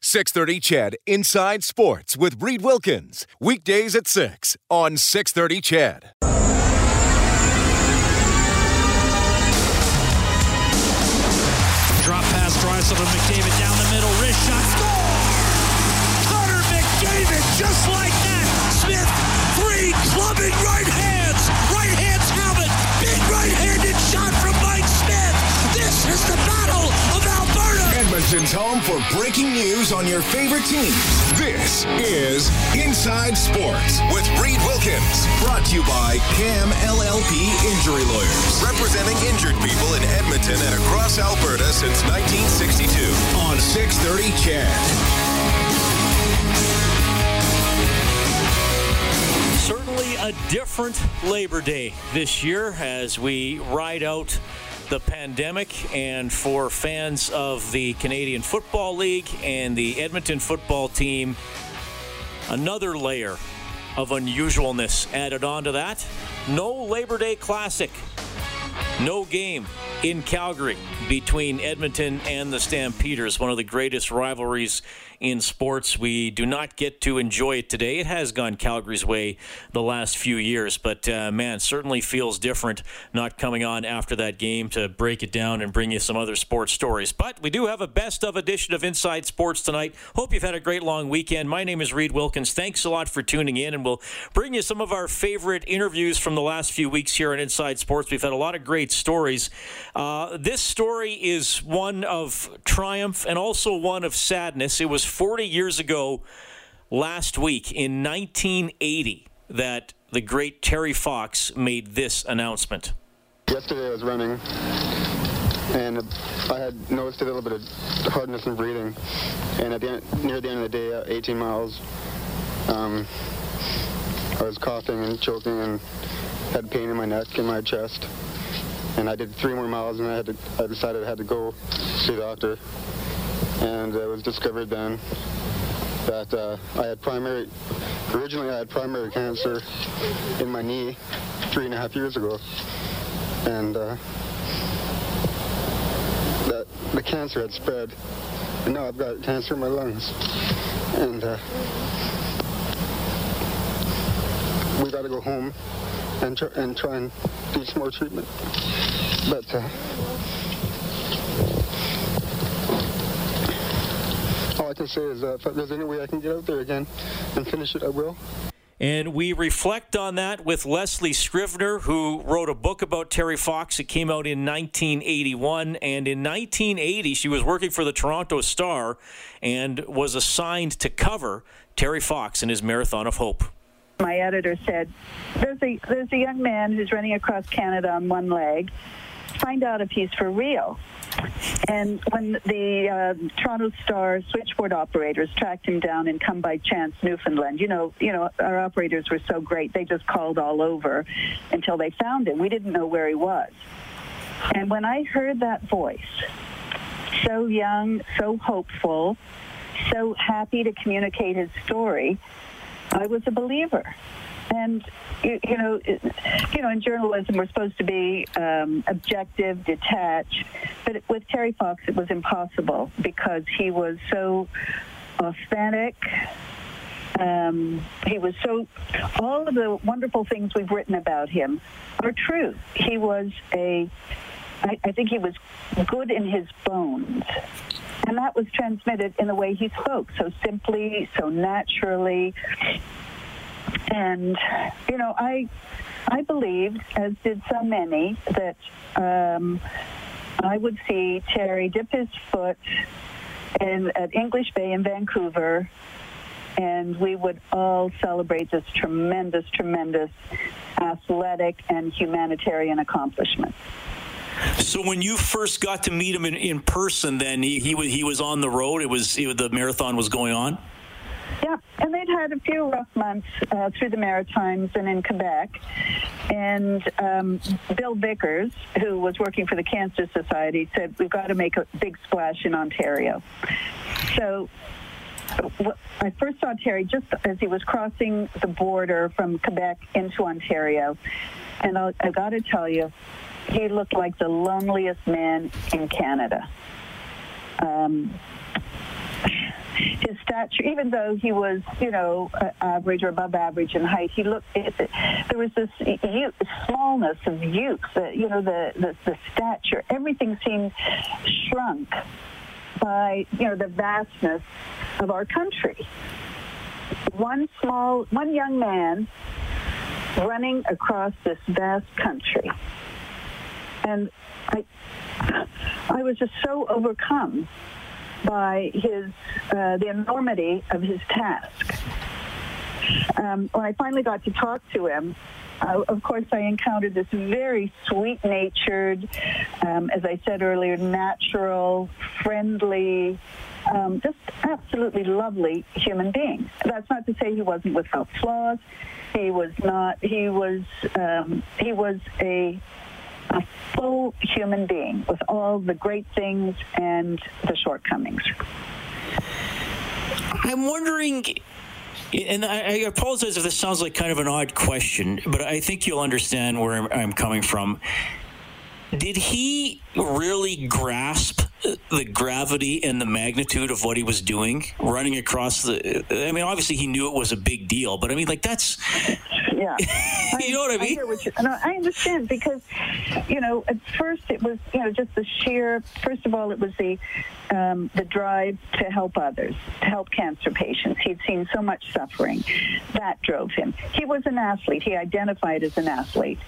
630 CHED Inside Sports with Reed Wilkins. Weekdays at 6 on 630 CHED. Drop pass, Drysdale to McDavid down the middle, wrist shot, score! Connor McDavid, just like that. Smith, three, clubbing right Alberta. Home for breaking news on your favorite teams. This is Inside Sports with Reed Wilkins. Brought to you by CAM LLP Injury Lawyers. Representing injured people in Edmonton and across Alberta since 1962. On 630 CHED. Certainly a different Labor Day this year as we ride out the pandemic. And for fans of the Canadian Football League and the Edmonton football team, another layer of unusualness added on to that. No Labor Day Classic. No game in Calgary between Edmonton and the Stampeders, one of the greatest rivalries in sports. We do not get to enjoy it today. It has gone Calgary's way the last few years, but uh, man, certainly feels different not coming on after that game to break it down and bring you some other sports stories. But we do have a best of edition of Inside Sports tonight. Hope you've had a great long weekend. My name is Reed Wilkins. Thanks a lot for tuning in, and we'll bring you some of our favorite interviews from the last few weeks here on Inside Sports. We've had a lot of great stories. Uh, this story is one of triumph and also one of sadness. It was 40 years ago last week in 1980 that the great Terry Fox made this announcement. Yesterday I was running and I had noticed a little bit of hardness in breathing. And at the end, near the end of the day, uh, 18 miles, um, I was coughing and choking and had pain in my neck and my chest. And I did three more miles and I had to, I decided I had to go see the doctor. And it was discovered then that uh, I had primary, originally I had primary cancer in my knee three and a half years ago. And uh, that the cancer had spread. And now I've got cancer in my lungs. And uh, we got to go home and, tr- and try and do some more treatment. But all I can say is uh, if there's any way I can get out there again and finish it, I will. And we reflect on that with Leslie Scrivener, who wrote a book about Terry Fox. It came out in 1981. And in 1980, she was working for the Toronto Star and was assigned to cover Terry Fox in his Marathon of Hope. My editor said, there's a, there's a young man who's running across Canada on one leg. Find out if he's for real. And when the uh, Toronto Star switchboard operators tracked him down in Come by Chance, Newfoundland, you know, you know, our operators were so great; they just called all over until they found him. We didn't know where he was. And when I heard that voice, so young, so hopeful, so happy to communicate his story, I was a believer. And you, you know, it, you know, in journalism, we're supposed to be um, objective, detached. But with Terry Fox, it was impossible because he was so authentic. Um, he was so. All of the wonderful things we've written about him are true. He was a. I, I think he was good in his bones. And that was transmitted in the way he spoke, so simply, so naturally. And you know, I I believed, as did so many, that um, I would see Terry dip his foot in at English Bay in Vancouver, and we would all celebrate this tremendous, tremendous athletic and humanitarian accomplishment. So when you first got to meet him in, in person, then he, he was he was on the road. It was it, the marathon was going on. Yeah, and they'd had a few rough months uh, through the Maritimes and in Quebec. And um, Bill Vickers, who was working for the Cancer Society, said, We've got to make a big splash in Ontario. So I first saw Terry just as he was crossing the border from Quebec into Ontario. And i I got to tell you, he looked like the loneliest man in Canada. Um, his stature, even though he was, you know, average or above average in height, he looked. It, there was this youth, smallness of youth. The, you know, the, the the stature. Everything seemed shrunk by you know the vastness of our country. One small, one young man running across this vast country, and I, I was just so overcome by his uh, the enormity of his task. Um, when I finally got to talk to him, uh, of course, I encountered this very sweet-natured, um, as I said earlier, natural, friendly, um, just absolutely lovely human being. That's not to say he wasn't without flaws. He was not. He was. Um, he was a a full human being with all the great things and the shortcomings. I'm wondering, and I, apologize if this sounds like kind of an odd question, but I think you'll understand where I'm, coming from. Did he really grasp the gravity and the magnitude of what he was doing running across the I mean obviously he knew it was a big deal but I mean like that's yeah. You know what I mean? I, what no, I understand because you know at first it was you know just the sheer first of all it was the um, the drive to help others to help cancer patients. He'd seen so much suffering. That drove him. He was an athlete. He identified as an athlete.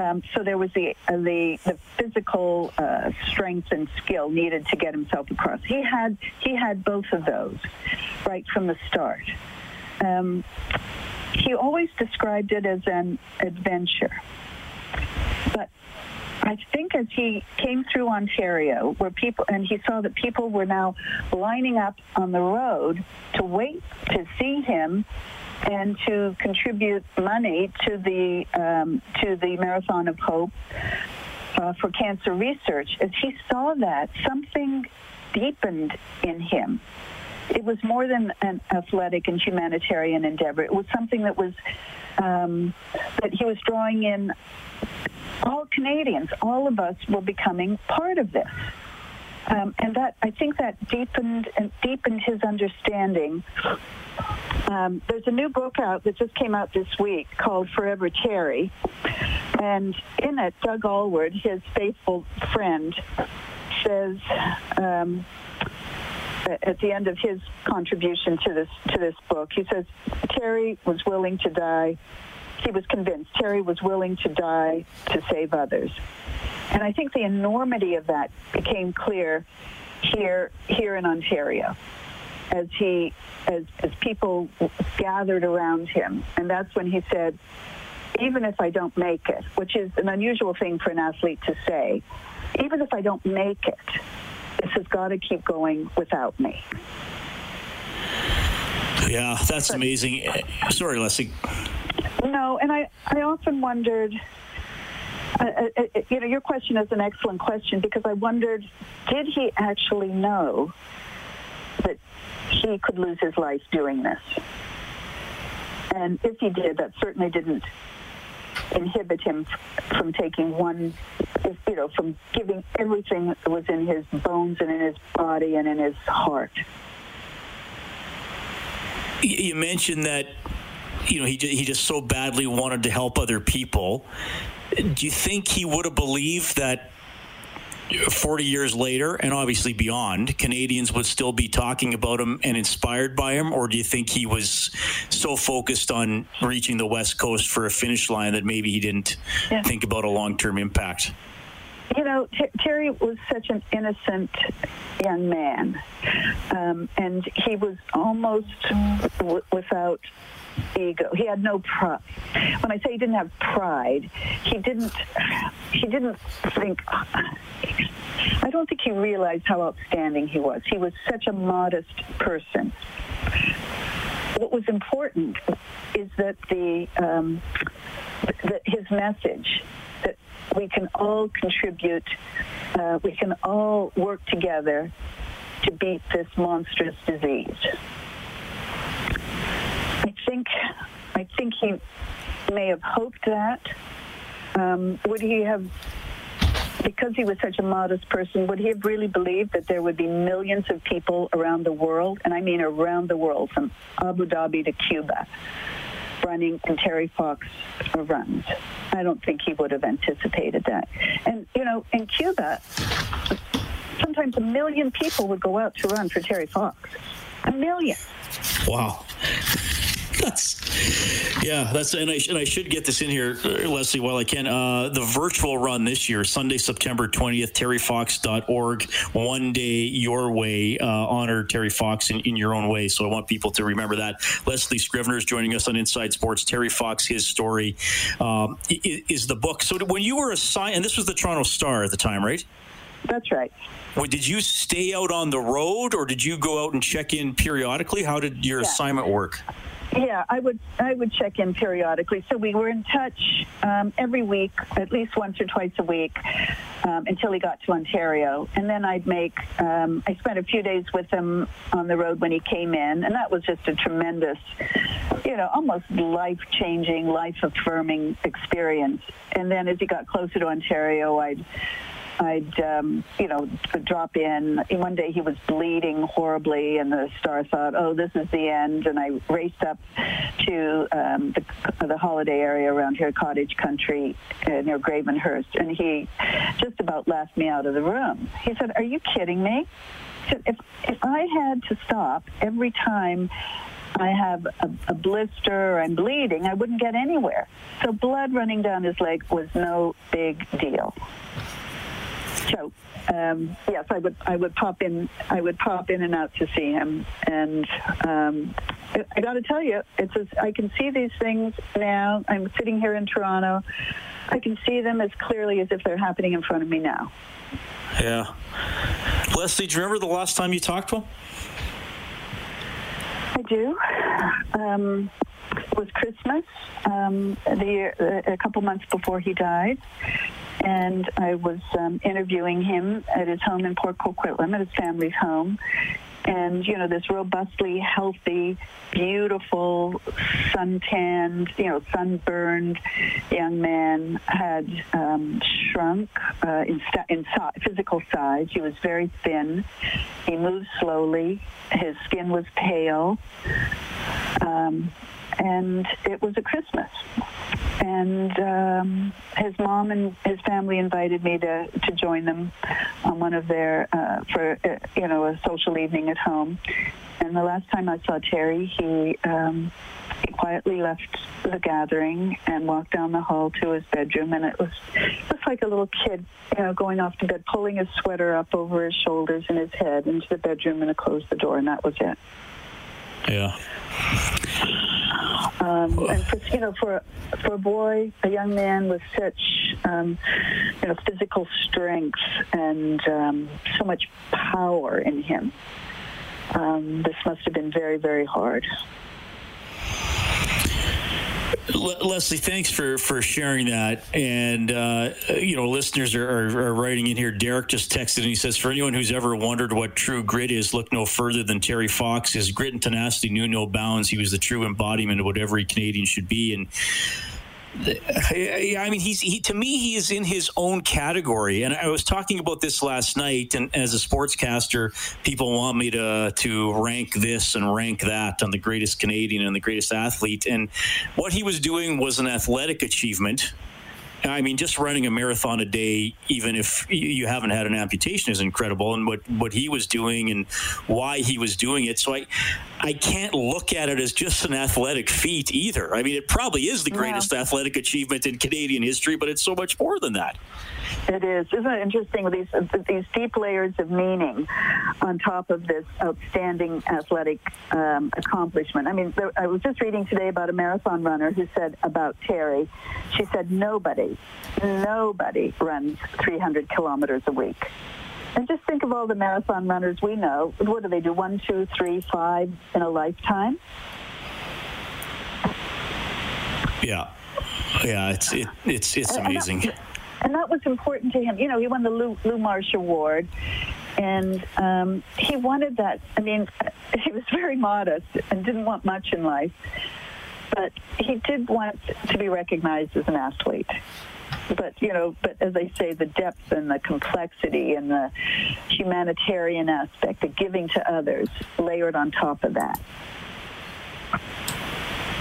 Um, so there was the uh, the the physical uh, strength and skill needed needed to get himself across. He had he had both of those right from the start. Um, he always described it as an adventure, but I think as he came through Ontario, where people and he saw that people were now lining up on the road to wait to see him and to contribute money to the um, to the Marathon of Hope uh, for cancer research, as he saw that, something deepened in him. It was more than an athletic and humanitarian endeavor. It was something that was um, that he was drawing in all Canadians. All of us were becoming part of this. Um, and that I think that deepened and deepened his understanding. Um, there's a new book out that just came out this week called Forever Terry, and in it, Doug Alward, his faithful friend, says um, at the end of his contribution to this to this book, he says Terry was willing to die. He was convinced Terry was willing to die to save others. And I think the enormity of that became clear here here in Ontario as he as as people gathered around him. And that's when he said, even if I don't make it, which is an unusual thing for an athlete to say, even if I don't make it, this has got to keep going without me. Yeah, that's amazing. Sorry, Leslie. No, and I, I often wondered uh, uh, uh, you know, your question is an excellent question because I wondered, did he actually know that he could lose his life doing this? And if he did, that certainly didn't inhibit him from taking one, you know, from giving everything that was in his bones and in his body and in his heart. You mentioned that you know he he just so badly wanted to help other people do you think he would have believed that 40 years later, and obviously beyond, Canadians would still be talking about him and inspired by him? Or do you think he was so focused on reaching the West Coast for a finish line that maybe he didn't yeah. think about a long term impact? You know, T- Terry was such an innocent young man, um, and he was almost w- without ego. He had no pride. When I say he didn't have pride, he didn't. He didn't think. I don't think he realized how outstanding he was. He was such a modest person. What was important is that the um, that his message that we can all contribute, uh, we can all work together to beat this monstrous disease. I think I think he may have hoped that. Um, would he have, because he was such a modest person, would he have really believed that there would be millions of people around the world, and I mean around the world, from Abu Dhabi to Cuba, running and Terry Fox runs? I don't think he would have anticipated that. And, you know, in Cuba, sometimes a million people would go out to run for Terry Fox. A million. Wow. That's yeah. That's and I, and I should get this in here, uh, Leslie, while I can. Uh, the virtual run this year, Sunday, September twentieth, TerryFox.org. One day your way. Uh, honor Terry Fox in, in your own way. So I want people to remember that. Leslie Scrivener is joining us on Inside Sports. Terry Fox, his story um, is, is the book. So when you were assigned, and this was the Toronto Star at the time, right? That's right. Well, did you stay out on the road, or did you go out and check in periodically? How did your Yeah. assignment work? Yeah, I would I would check in periodically. So we were in touch um, every week, at least once or twice a week, um, until he got to Ontario. And then I'd make. Um, I spent a few days with him on the road when he came in, and that was just a tremendous, you know, almost life changing, life affirming experience. And then as he got closer to Ontario, I'd I'd, um, you know, drop in. One day he was bleeding horribly, and the star thought, "Oh, this is the end." And I raced up to um, the, the holiday area around here, Cottage Country, uh, near Gravenhurst, and he just about laughed me out of the room. He said, "Are you kidding me?" Said, "If if I had to stop every time." I have a, a blister or I'm bleeding, I wouldn't get anywhere. So blood running down his leg was no big deal. So um, yes, I would I would pop in I would pop in and out to see him, and um, I, I got to tell you, it's as, I can see these things now. I'm sitting here in Toronto. I can see them as clearly as if they're happening in front of me now. Yeah. Leslie, do you remember the last time you talked to him? I do. Um, was Christmas, um, the year, a couple months before he died, and I was um, interviewing him at his home in Port Coquitlam, at his family's home. And you know, this robustly healthy, beautiful, suntanned, you know, sunburned young man had um, shrunk uh, in, in si- physical size. He was very thin. He moved slowly. His skin was pale. Um, and it was a Christmas. And um, his mom and his family invited me to, to join them on one of their, uh, for, uh, you know, a social evening at home. And the last time I saw Terry, he, um, he quietly left the gathering and walked down the hall to his bedroom. And it was just like a little kid, you know, going off to bed, pulling his sweater up over his shoulders and his head into the bedroom and closed the door. And that was it. Yeah. Um, and for, you know, for for a boy, a young man with such um, you know physical strength and um, so much power in him, um, this must have been very very hard. Le- Leslie, thanks for, for sharing that. And, uh, you know, listeners are, are, are writing in here. Derek just texted and he says, For anyone who's ever wondered what true grit is, look no further than Terry Fox. His grit and tenacity knew no bounds. He was the true embodiment of what every Canadian should be. And, I mean, he's he to me he is in his own category, and I was talking about this last night. And as a sportscaster, people want me to to rank this and rank that on the greatest Canadian and the greatest athlete. And what he was doing was an athletic achievement. I mean, just running a marathon a day, even if you haven't had an amputation, is incredible. And what, what he was doing and why he was doing it. So I, I can't look at it as just an athletic feat either. I mean, it probably is the greatest athletic achievement in Canadian history, but it's so much more than that. It is. Isn't it interesting? These these deep layers of meaning on top of this outstanding athletic um, accomplishment. I mean, there, I was just reading today about a marathon runner who said about Terry. She said nobody, nobody runs 300 kilometers a week. And just think of all the marathon runners we know. What do they do? One, two, three, five in a lifetime. Yeah, yeah. It's it, it's it's amazing and that was important to him. You know, he won the Lou, Lou Marsh Award, and um, he wanted that. I mean, he was very modest and didn't want much in life, but he did want to be recognized as an athlete. But you know, but as I say, the depth and the complexity and the humanitarian aspect, the giving to others, layered on top of that.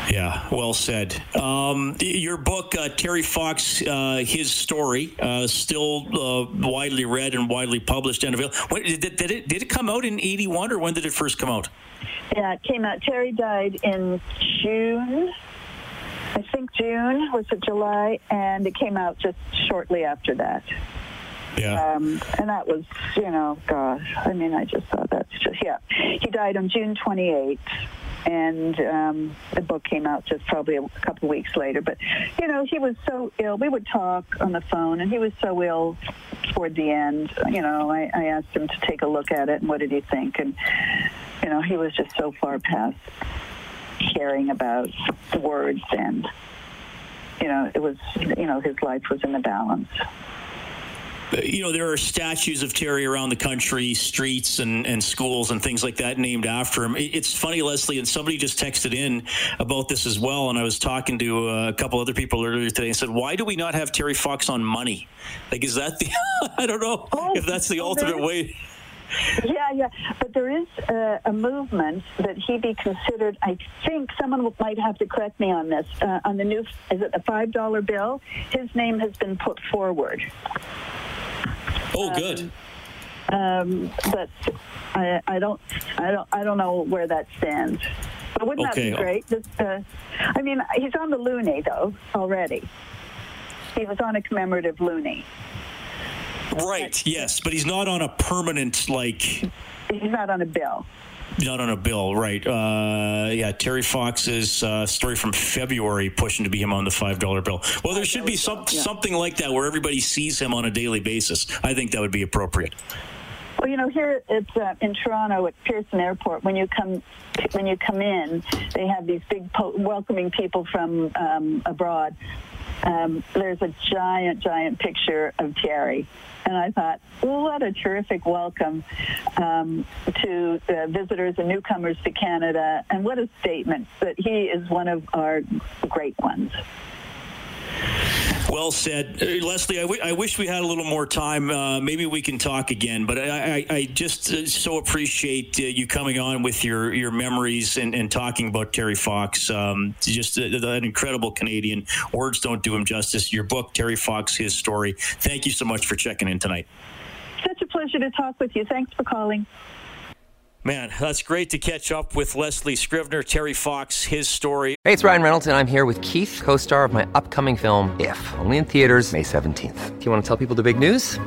Yeah, well said. Um, your book, uh, Terry Fox, uh, his story, uh, still uh, widely read and widely published and available. When, did, did, it did it come out in '81 or when did it first come out? Yeah, it came out. Terry died in June. I think June was it July, and it came out just shortly after that. Yeah. Um, and that was, you know, gosh. I mean, I just thought that's just yeah. He died on June 28th and um, the book came out just probably a couple weeks later. But you know, he was so ill. We would talk on the phone, and he was so ill toward the end. You know, I, I asked him to take a look at it, and what did he think? And you know, he was just so far past caring about words, and you know, it was you know, his life was in the balance you know, there are statues of Terry around the country, streets and, and schools and things like that named after him. It's funny, Leslie, and somebody just texted in about this as well. And I was talking to uh, a couple other people earlier today and said, why do we not have Terry Fox on money? Like, is that the, I don't know oh, if that's the ultimate way. Yeah, yeah, but there is a, a, movement that he be considered. I think someone might have to correct me on this. Uh, on the new, is it the five dollar bill? His name has been put forward. Oh, good. Um, um, but I, I, don't, I don't, I don't know where that stands. But wouldn't okay. that be great? Just, uh, I mean, he's on the loonie though already. He was on a commemorative loonie. Right. But, yes, but he's not on a permanent like. He's not on a bill. Not on a bill, right? Uh, yeah, Terry Fox's uh, story from February pushing to be him on the five dollar bill. Well, there should be some, yeah. something like that where everybody sees him on a daily basis. I think that would be appropriate. Well, you know, here it's uh, in Toronto at Pearson Airport. When you come, when you come in, they have these big po- welcoming people from um, abroad. Um, there's a giant, giant picture of Terry and I thought, what a terrific welcome um, to uh, visitors and newcomers to Canada, and what a statement that he is one of our great ones. Well said, uh, Leslie. I, w- I wish we had a little more time. Uh, maybe we can talk again. But I, I, I just uh, so appreciate uh, you coming on with your your memories and, and talking about Terry Fox. Um, just uh, an incredible Canadian. Words don't do him justice. Your book, Terry Fox, his story. Thank you so much for checking in tonight. Such a pleasure to talk with you. Thanks for calling. Man, that's great to catch up with Leslie Scrivener, Terry Fox, his story. Hey, it's Ryan Reynolds, and I'm here with Keith, co star of my upcoming film, If, only in theaters, May 17th. Do you want to tell people the big news?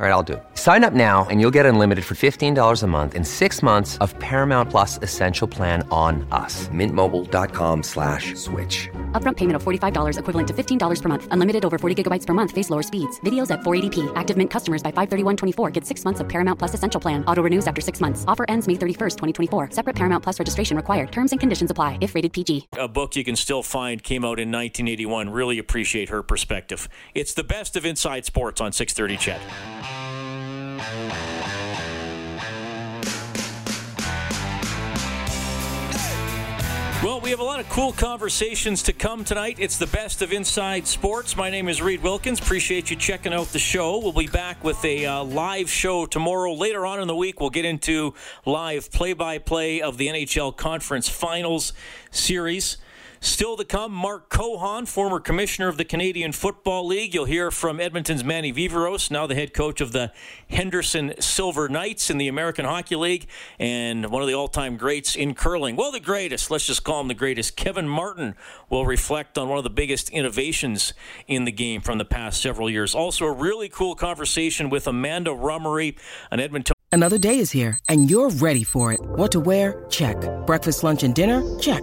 All right, I'll do it. Sign up now and you'll get unlimited for $15 a month in six months of Paramount Plus Essential Plan on us. Mintmobile.com slash switch. Upfront payment of $45 equivalent to $15 per month. Unlimited over 40 gigabytes per month. Face lower speeds. Videos at 480p. Active Mint customers by 531.24 get six months of Paramount Plus Essential Plan. Auto renews after six months. Offer ends May 31st, 2024. Separate Paramount Plus registration required. Terms and conditions apply if rated PG. A book you can still find came out in 1981. Really appreciate her perspective. It's the best of Inside Sports on 630 CHED. Well, we have a lot of cool conversations to come tonight. It's the best of Inside Sports. My name is Reed Wilkins. Appreciate you checking out the show. We'll be back with a uh, live show tomorrow. Later on in the week, we'll get into live play by play of the NHL Conference Finals series. Still to come, Mark Cohon, former commissioner of the Canadian Football League. You'll hear from Edmonton's Manny Viveros, now the head coach of the Henderson Silver Knights in the American Hockey League, and one of the all time greats in curling. Well, the greatest, let's just call him the greatest. Kevin Martin will reflect on one of the biggest innovations in the game from the past several years. Also, a really cool conversation with Amanda Rummery, an Edmonton. Another day is here, and you're ready for it. What to wear? Check. Breakfast, lunch, and dinner? Check.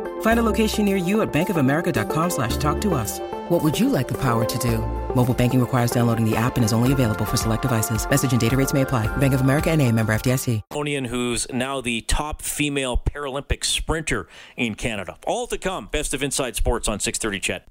Find a location near you at bankofamerica.com slash talk to us. What would you like the power to do? Mobile banking requires downloading the app and is only available for select devices. Message and data rates may apply. Bank of America and a member FDIC. Who's now the top female Paralympic sprinter in Canada. All to come. Best of Inside Sports on 630 CHED.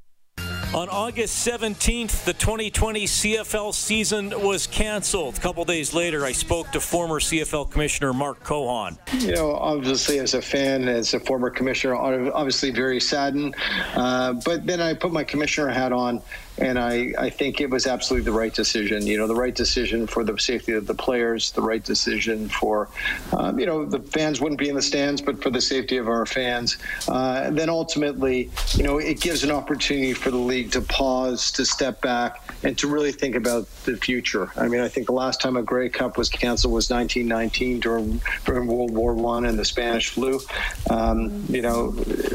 On August 17th, the 2020 CFL season was canceled. A couple days later, I spoke to former CFL Commissioner Mark Cohon. You know, obviously, as a fan, as a former commissioner, obviously very saddened. Uh, but then I put my commissioner hat on and I, I think it was absolutely the right decision. You know, the right decision for the safety of the players, the right decision for, um, you know, the fans wouldn't be in the stands, but for the safety of our fans. Uh, and then ultimately, you know, it gives an opportunity for the league to pause, to step back, and to really think about the future. I mean, I think the last time a Grey Cup was canceled was 1919 during during World War One and the Spanish flu. Um, you know,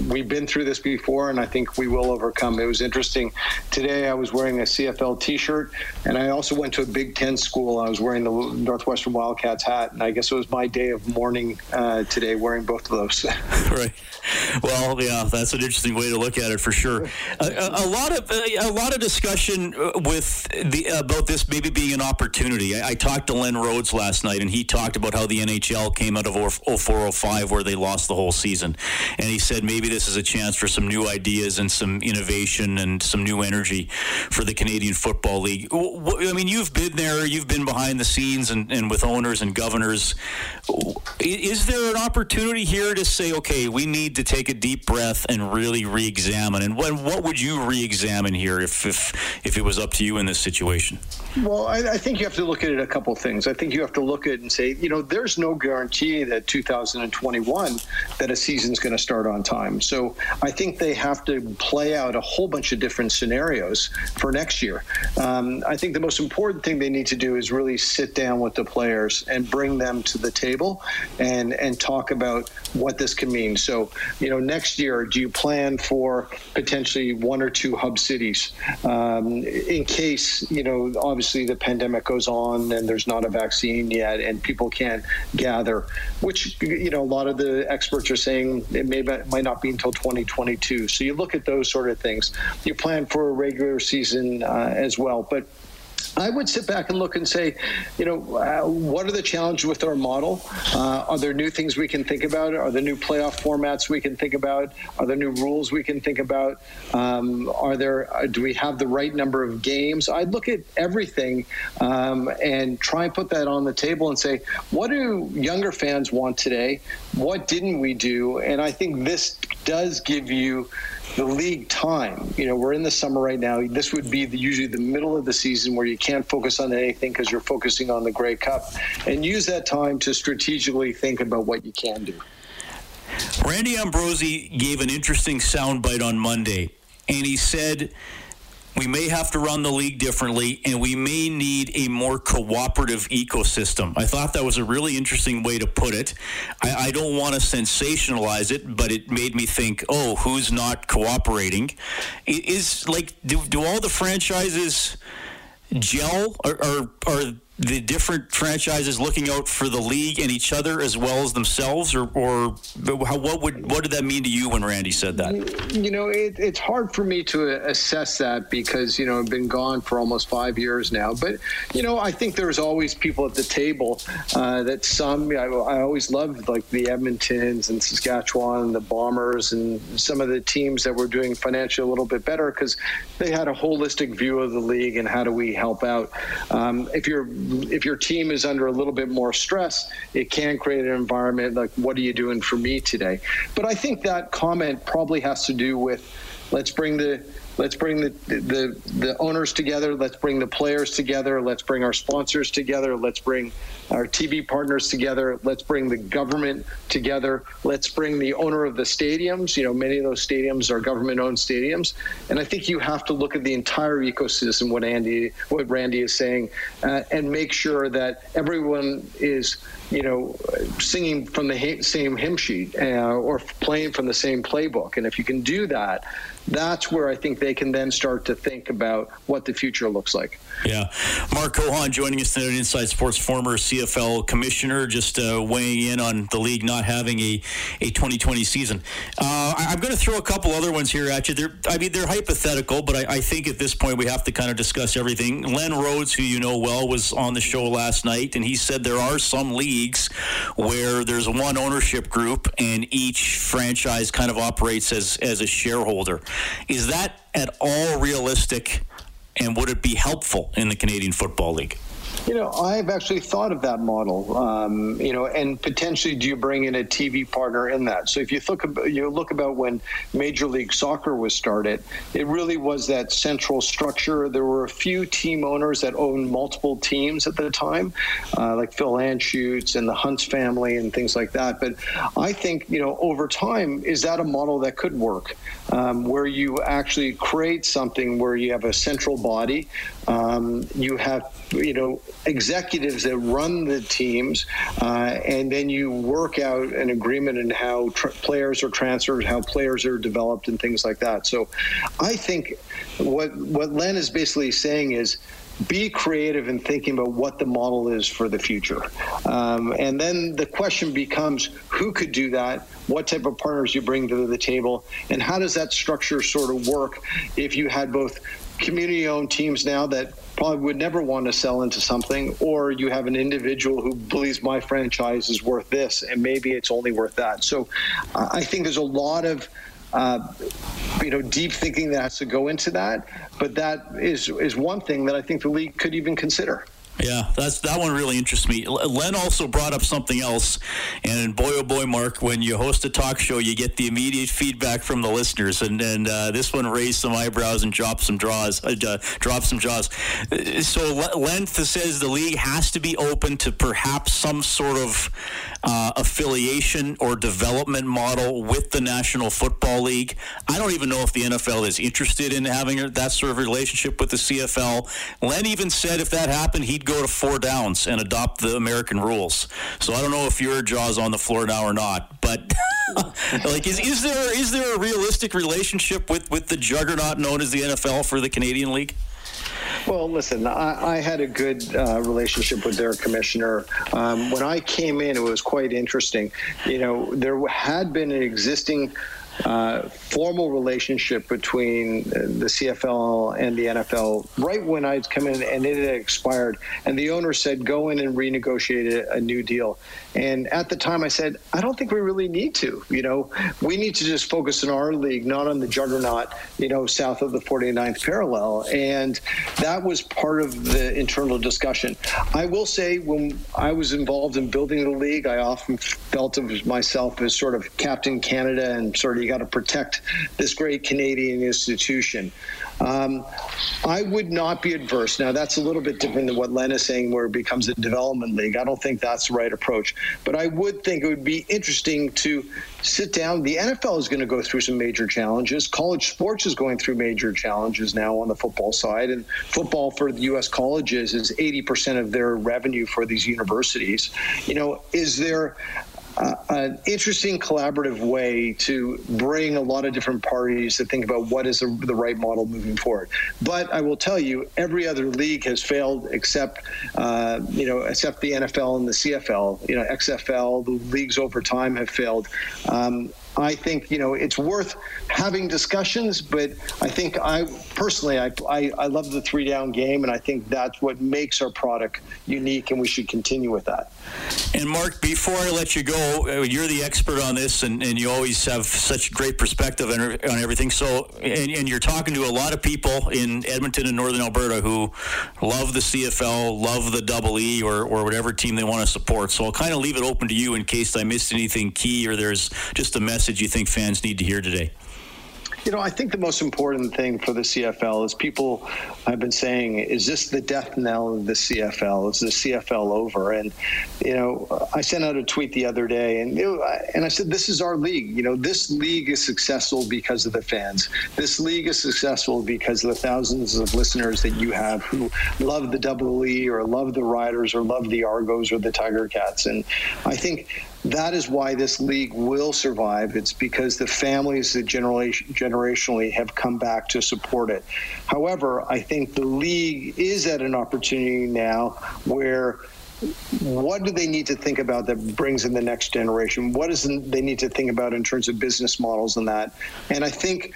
we've been through this before, and I think we will overcome. It was interesting today. I was wearing a CFL T-shirt, and I also went to a Big Ten school. I was wearing the Northwestern Wildcats hat, and I guess it was my day of mourning uh, today, wearing both of those. right. Well, yeah, that's an interesting way to look at it for sure. A, a, lot of a lot of discussion uh, with the about this maybe being an opportunity. I, I, talked to Len Rhodes last night, and he talked about how the NHL came out of 0405 where they lost the whole season, and he said maybe this is a chance for some new ideas and some innovation and some new energy for the Canadian Football League. I mean, you've been there, you've been behind the scenes and, and with owners and governors. Is there an opportunity here to say, okay, we need to take a deep breath and really re-examine? And what, what would you re-examine here if, if, if it was up to you in this situation? Well, I, I think you have to look at it a couple things. I think you have to look at it and say, you know, there's no guarantee that 2021 that a season's going to start on time. So I think they have to play out a whole bunch of different scenarios for next year. Um, I think the most important thing they need to do is really sit down with the players and bring them to the table and and talk about what this can mean. So, you know, next year, do you plan for potentially one or two hub cities um, in case you know obviously the pandemic goes on and there's not a vaccine yet and people can't gather, which you know a lot of the experts are saying it may might not be until 2022. So you look at those sort of things. You plan for a regular season uh, as well. But I would sit back and look and say, you know, uh, what are the challenges with our model? Uh, are there new things we can think about? Are there new playoff formats we can think about? Are there new rules we can think about? Um, are there? Uh, do we have the right number of games? I'd look at everything um, and try and put that on the table and say, what do younger fans want today? What didn't we do? And I think this does give you the league time. You know, we're in the summer right now. This would be the, usually the middle of the season where you can't focus on anything because you're focusing on the Grey Cup, and use that time to strategically think about what you can do. Randy Ambrosie gave an interesting soundbite on Monday, and he said we may have to run the league differently, and we may need a more cooperative ecosystem. I thought that was a really interesting way to put it. I, I don't want to sensationalize it, but it made me think, oh, who's not cooperating? Is like, do, do all the franchises gel, or, or, or the different franchises looking out for the league and each other as well as themselves, or, or how, what would what did that mean to you when Randy said that? You know, it, it's hard for me to assess that because you know I've been gone for almost five years now. But you know, I think there's always people at the table uh, that some I, I always loved like the Edmontons and Saskatchewan and the Bombers and some of the teams that were doing financially a little bit better because they had a holistic view of the league and how do we help out. Um, if you're if your team is under a little bit more stress, it can create an environment like, what are you doing for me today? But I think that comment probably has to do with let's bring the let's bring the, the the owners together. Let's bring the players together. Let's bring our sponsors together. Let's bring our tv partners together. Let's bring the government together. Let's bring the owner of the stadiums. You know many of those stadiums are government owned stadiums. And i think you have to look at the entire ecosystem what andy what randy is saying uh, and make sure that everyone is you know singing from the same hymn sheet uh, or playing from the same playbook. And if you can do that that's where I think they can then start to think about what the future looks like. Yeah. Mark Cohon joining us tonight Inside Sports, former CFL commissioner, just uh, weighing in on the league not having a, a 2020 season. Uh, I, am going to throw a couple other ones here at you. They're, I mean, they're hypothetical, but I, I, think at this point we have to kind of discuss everything. Len Rhodes, who you know well, was on the show last night, and he said there are some leagues where there's one ownership group and each franchise kind of operates as, as a shareholder. Is that at all realistic? And would it be helpful in the Canadian Football League? You know, I've actually thought of that model. Um, you know, and potentially, do you bring in a TV partner in that? So if you look, about, you look about when Major League Soccer was started, it really was that central structure. There were a few team owners that owned multiple teams at the time, uh, like Phil Anschutz and the Hunts family and things like that. But I think you know, over time, is that a model that could work, um, where you actually create something where you have a central body, um, you have you know executives that run the teams, uh, and then you work out an agreement in how players are transferred, how players are developed, and things like that. So, I think what what Len is basically saying is be creative in thinking about what the model is for the future. Um, and then the question becomes who could do that, what type of partners you bring to the table, and how does that structure sort of work if you had both community owned teams now that probably would never want to sell into something, or you have an individual who believes my franchise is worth this and maybe it's only worth that. So uh, I think there's a lot of uh, you know, deep thinking that has to go into that. But that is is one thing that I think the league could even consider. Yeah, that's that one really interests me. Len also brought up something else, and boy, oh boy, Mark, when you host a talk show, you get the immediate feedback from the listeners, and and uh, this one raised some eyebrows and dropped some draws, uh, dropped some jaws. So Len says the league has to be open to perhaps some sort of uh, affiliation or development model with the National Football League. I don't even know if the NFL is interested in having that sort of relationship with the CFL. Len even said if that happened, he'd go to four downs and adopt the American rules. So I don't know if your jaw's on the floor now or not, but like is, is there is there a realistic relationship with with the juggernaut known as the NFL for the Canadian League? Well, listen, I, I had a good uh, relationship with their commissioner. Um, when I came in, it was quite interesting. You know, there had been an existing uh, formal relationship between the CFL and the NFL right when I'd come in and it had expired. And the owner said, go in and renegotiate a, new deal. And at the time, I said, I don't think we really need to. You know, we need to just focus on our league, not on the juggernaut, you know, south of the 49th parallel. And that was part of the internal discussion. I will say, when I was involved in building the league, I often felt of myself as sort of Captain Canada and sort of you got to protect this great Canadian institution. Um, I would not be adverse. Now, that's a little bit different than what Len is saying, where it becomes a development league. I don't think that's the right approach. But I would think it would be interesting to sit down. The NFL is going to go through some major challenges. College sports is going through major challenges now on the football side. And football for the U.S. colleges is 80% of their revenue for these universities. You know, is there an interesting collaborative way to bring a lot of different parties to think about what is the, the, right model moving forward. But I will tell you, every other league has failed except, uh, you know, except the NFL and the CFL. You know, XFL, the leagues over time have failed. Um, I think you know it's worth having discussions, but I think I personally I, I, I love the three down game, and I think that's what makes our product unique, and we should continue with that. And Mark, before I let you go, uh, you're the expert on this, and, and you always have such great perspective on, on everything. So, and, and you're talking to a lot of people in Edmonton and Northern Alberta who love the CFL, love the Double E, or or whatever team they want to support. So I'll kind of leave it open to you in case I missed anything key, or there's just a message message you think fans need to hear today? you know, I think the most important thing for the CFL is people have been saying, is this the death knell of the CFL? Is the CFL over? And, you know, I sent out a tweet the other day and, know, and I said, this is our league. You know, this league is successful because of the fans. This league is successful because of the thousands of listeners that you have who love the double E or love the Riders or love the Argos or the Tiger Cats. And I think that is why this league will survive. It's because the families that generation, generationally have come back to support it. However, I think the league is at an opportunity now where what do they need to think about that brings in the next generation? What does they need to think about in terms of business models and that? And I think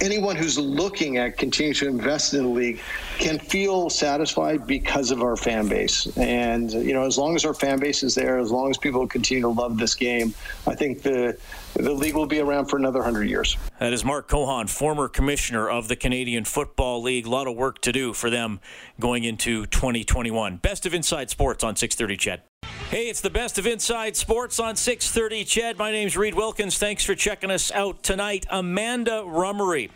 anyone who's looking at continuing to invest in the league can feel satisfied because of our fan base. And you know, as long as our fan base is there, as long as people continue to love this game, I think the the league will be around for another 100 years. That is Mark Cohon, former commissioner of the Canadian Football League. A lot of work to do for them going into 2021. Best of Inside Sports on 630 CHED. Hey, it's the best of Inside Sports on 630 CHED. My name's Reid Wilkins. Thanks for checking us out tonight. Amanda Rummery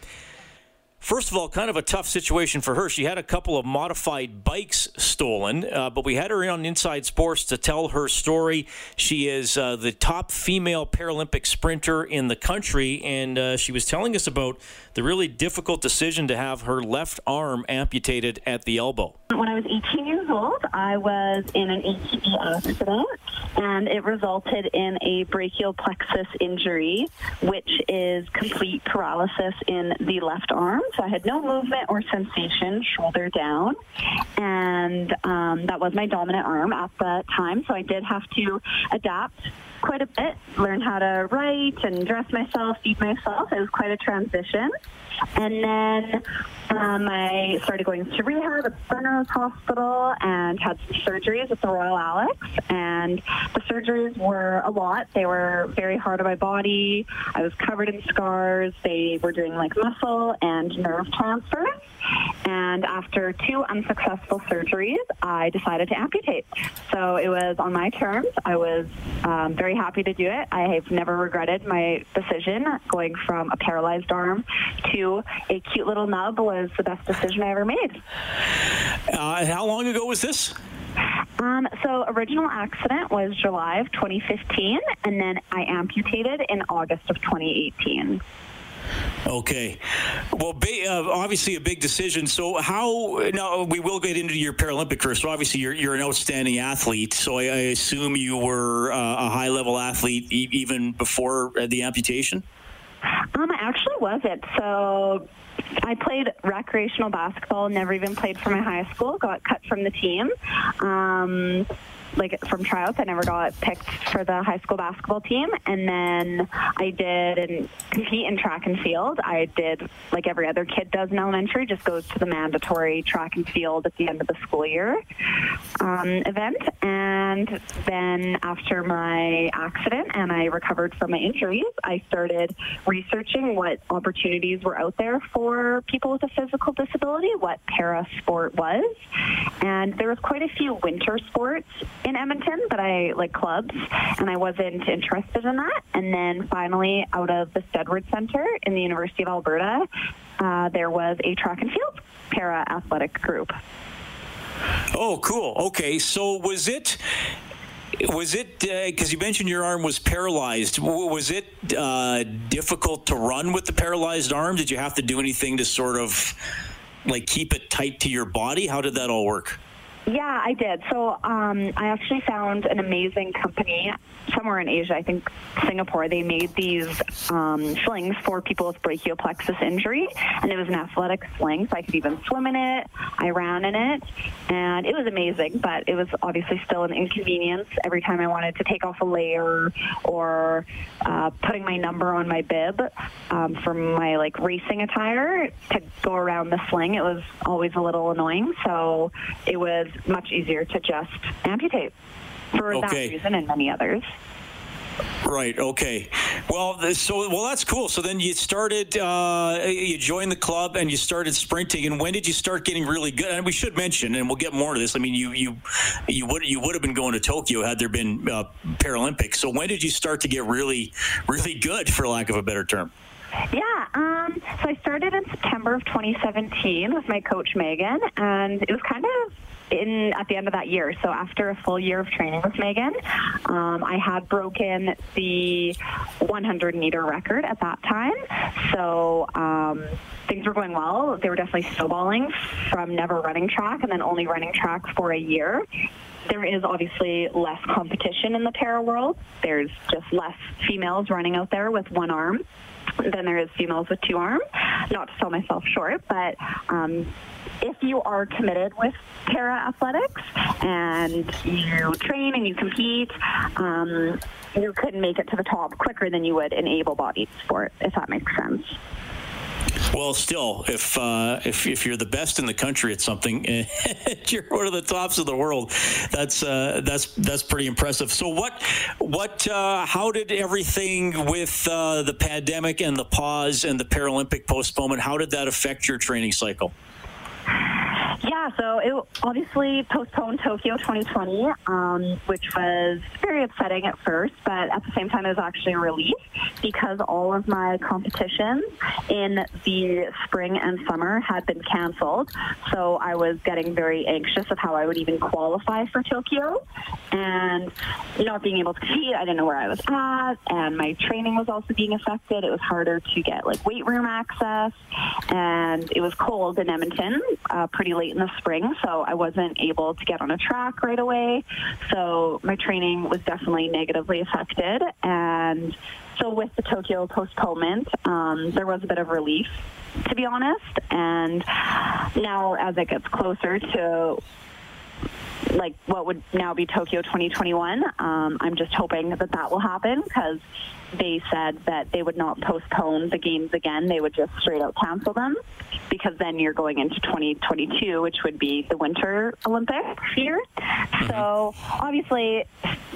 First of all, kind of a tough situation for her. She had a couple of modified bikes stolen, uh, but we had her in on Inside Sports to tell her story. She is uh, the top female Paralympic sprinter in the country, and uh, she was telling us about the really difficult decision to have her left arm amputated at the elbow. When I was 18 years old, I was in an ATV accident, and it resulted in a brachial plexus injury, which is complete paralysis in the left arm. So I had no movement or sensation, shoulder down, and um, that was my dominant arm at the time. So I did have to adapt quite a bit, learn how to write and dress myself, feed myself. It was quite a transition. And then um, I started going to rehab at Burner's Hospital and had some surgeries at the Royal Alex. And the surgeries were a lot. They were very hard on my body. I was covered in scars. They were doing like muscle and nerve transfers. And after two unsuccessful surgeries, I decided to amputate. So it was on my terms. I was um, very happy to do it. I have never regretted my decision going from a paralyzed arm to a cute little nub was the best decision I ever made. Uh, how long ago was this? Um, so original accident was July of 2015, and then I amputated in August of 2018. Okay. Well, uh, obviously a big decision. So how now we will get into your Paralympic career. So obviously you're, you're an outstanding athlete. So I, I assume you were uh, a high level athlete e- even before uh, the amputation. Um, I actually wasn't. So I played recreational basketball. Never even played for my high school. Got cut from the team. Um, like from tryouts. I never got picked for the high school basketball team, and then I did and compete in track and field. I did like every other kid does in elementary, just goes to the mandatory track and field at the end of the school year um, event. And then after my accident and I recovered from my injuries, I started researching what opportunities were out there for people with a physical disability, what para sport was, and there was quite a few winter sports in Edmonton, but I like clubs, and I wasn't interested in that. And then finally, out of the Steadward Center in the University of Alberta, uh, there was a track and field para athletic group. Oh, cool. Okay, so was it? Was it because uh, you mentioned your arm was paralyzed? Was it uh, difficult to run with the paralyzed arm? Did you have to do anything to sort of like keep it tight to your body? How did that all work? Yeah, I did. So um, I actually found an amazing company somewhere in Asia, I think Singapore. They made these um, slings for people with brachial plexus injury, and it was an athletic sling, so I could even swim in it. I ran in it, and it was amazing. But it was obviously still an inconvenience every time I wanted to take off a layer or uh, putting my number on my bib um, from my like racing attire to go around the sling. It was always a little annoying, so it was much easier to just amputate for okay. that reason and many others. Right. Okay. Well, so well that's cool. So then you started, uh, you joined the club and you started sprinting. And when did you start getting really good? And we should mention, and we'll get more to this. I mean, you you you would you would have been going to Tokyo had there been uh, Paralympics. So when did you start to get really really good, for lack of a better term? Yeah. Um, so I started in September of 2017 with my coach Megan, and it was kind of in at the end of that year. So after a full year of training with Megan, um, I had broken the 100 meter record at that time. So um, things were going well. They were definitely snowballing from never running track and then only running track for a year. There is obviously less competition in the para world. There's just less females running out there with one arm than there is females with two arms. Not to sell myself short, but um, if you are committed with para athletics and you train and you compete, um, you could make it to the top quicker than you would in able-bodied sport, if that makes sense. Well, still, if uh, if if you're the best in the country at something, you're one of the tops of the world. That's uh, that's that's pretty impressive. So, what what uh, how did everything with uh, the pandemic and the pause and the Paralympic postponement? How did that affect your training cycle? So it obviously postponed Tokyo 2020, um, which was very upsetting at first, but at the same time, it was actually a relief because all of my competitions in the spring and summer had been canceled. So I was getting very anxious of how I would even qualify for Tokyo. And not being able to compete, I didn't know where I was at, and my training was also being affected. It was harder to get like weight room access, and it was cold in Edmonton uh, pretty late in the spring, so I wasn't able to get on a track right away. So my training was definitely negatively affected. And so with the Tokyo postponement, um, there was a bit of relief, to be honest. And now, as it gets closer to like what would now be Tokyo 2021. Um, I'm just hoping that that will happen because they said that they would not postpone the games again. They would just straight out cancel them because then you're going into 2022, which would be the Winter Olympics here. So obviously,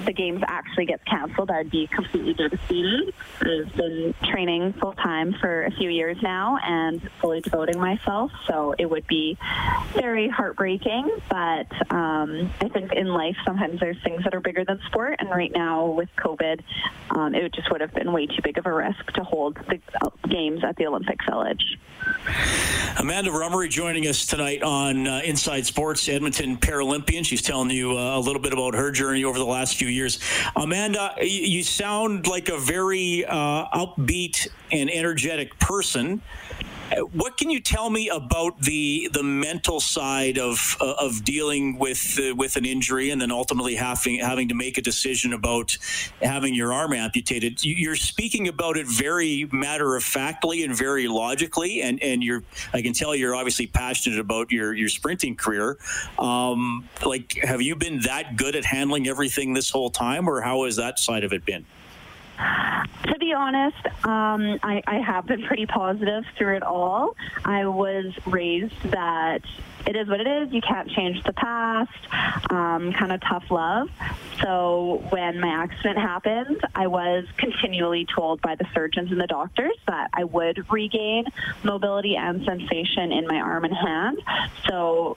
the games actually gets canceled, I'd be completely devastated. I've been training full time for a few years now and fully devoting myself, so it would be very heartbreaking. But um, I think in life, sometimes there's things that are bigger than sport, and right now with COVID, um, it just would have been way too big of a risk to hold the uh, games at the Olympic Village. Amanda Rummery joining us tonight on uh, Inside Sports, Edmonton Paralympian. She's telling you uh, a little bit about her journey over the last few years. Amanda, you, you sound like a very uh, upbeat and energetic person. What can you tell me about the the mental side of uh, of dealing with uh, with an injury and then ultimately having having to make a decision about having your arm amputated? You- You're speaking about it very matter of factly and very logically, and and you're I can tell you're obviously passionate about your your sprinting career. Um, like, have you been that good at handling everything this whole time, or how has that side of it been? To be honest, um, I, I have been pretty positive through it all. I was raised that it is what it is. You can't change the past. Um, kind of tough love. So when my accident happened, I was continually told by the surgeons and the doctors that I would regain mobility and sensation in my arm and hand. So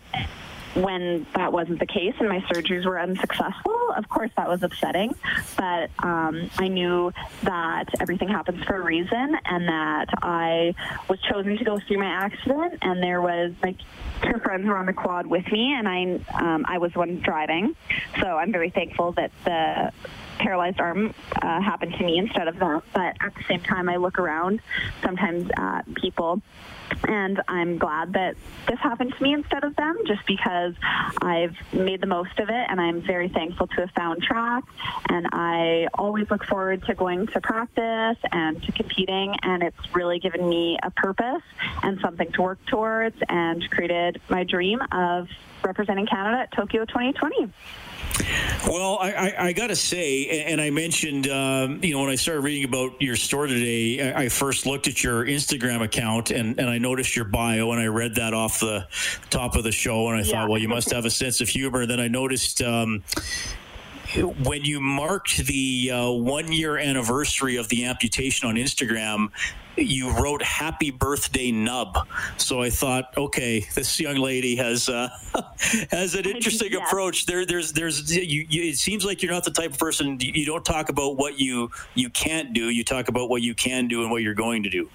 when that wasn't the case and my surgeries were unsuccessful, of course that was upsetting. But um, I knew that everything happens for a reason and that I was chosen to go through my accident. And there was like two friends were on the quad with me, and I um, I was the one driving. So I'm very thankful that the paralyzed arm uh, happened to me instead of them. But at the same time, I look around sometimes at people and I'm glad that this happened to me instead of them just because I've made the most of it and I'm very thankful to have found track and I always look forward to going to practice and to competing and it's really given me a purpose and something to work towards and created my dream of representing Canada at Tokyo 2020. Well, I, I, I got to say, and I mentioned, um, you know, when I started reading about your store today, I, I first looked at your Instagram account and, and I noticed your bio, and I read that off the top of the show, and I Yeah. thought, well, you must have a sense of humor. Then I noticed. Um, when you marked the uh, one year anniversary of the amputation on Instagram, you wrote "Happy Birthday Nub." So I thought, okay, this young lady has uh, has an interesting yeah. approach. There, there's, there's, you, you, It seems like you're not the type of person. You don't talk about what you you can't do. You talk about what you can do and what you're going to do.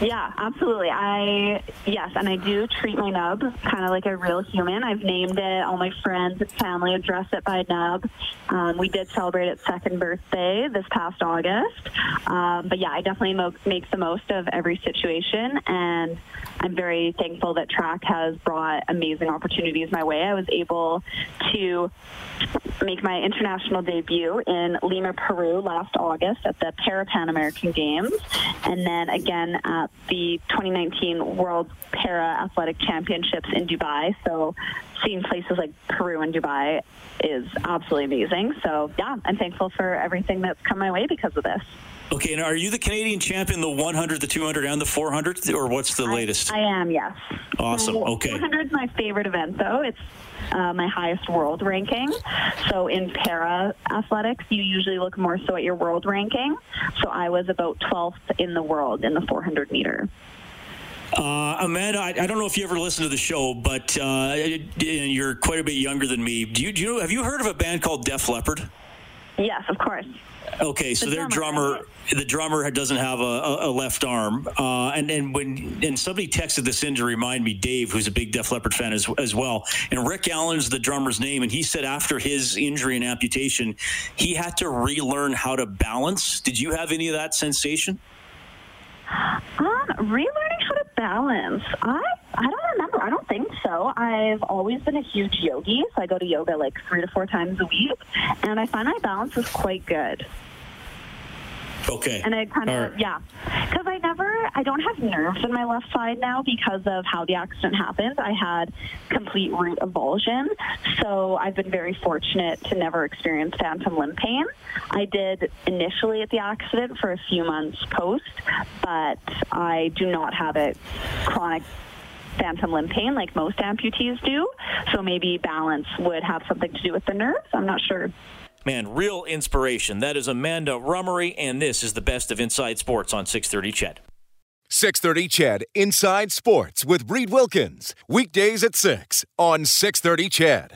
Yeah, absolutely. I yes, and I do treat my nub kind of like a real human. I've named it. All my friends and family address it by nub. Um, we did celebrate its second birthday this past August. Um, but yeah, I definitely mo- make the most of every situation, and I'm very thankful that track has brought amazing opportunities my way. I was able to make my international debut in Lima, Peru last August at the Para Pan American Games, and then again at the 2019 World Para Athletic Championships in Dubai. So seeing places like Peru and Dubai is absolutely amazing. So yeah, I'm thankful for everything that's come my way because of this. Okay, and are you the Canadian champion, the 100, the 200, and the 400, or what's the latest? I, I am, yes. Awesome. So okay. 400 is my favorite event, though. It's uh, my highest world ranking. So in para athletics, you usually look more so at your world ranking. So I was about 12th in the world in the 400 meter. Uh, Amanda, I, I, don't know if you ever listened to the show, but uh, you're quite a bit younger than me. Do you, do you have you heard of a band called Def Leppard? Yes, of course. Okay, so the their drummer, drummer the drummer doesn't have a, a left arm, uh, and and when and somebody texted this in to remind me, Dave, who's a big Def Leppard fan as, as well, and Rick Allen's the drummer's name, and he said after his injury and amputation, he had to relearn how to balance. Did you have any of that sensation? Um, relearning how to balance. I I don't remember. I don't think so. I've always been a huge yogi, so I go to yoga like three to four times a week, and I find my balance is quite good. Okay. And I kind of, right. yeah. Because I never, I don't have nerves in my left side now because of how the accident happened. I had complete root avulsion. So I've been very fortunate to never experience phantom limb pain. I did initially at the accident for a few months post, but I do not have it chronic phantom limb pain like most amputees do. So maybe balance would have something to do with the nerves. I'm not sure. Man, real inspiration. That is Amanda Rummery, and this is the best of Inside Sports on 630 CHED. 630 CHED Inside Sports with Reid Wilkins. Weekdays at 6 on 630 CHED.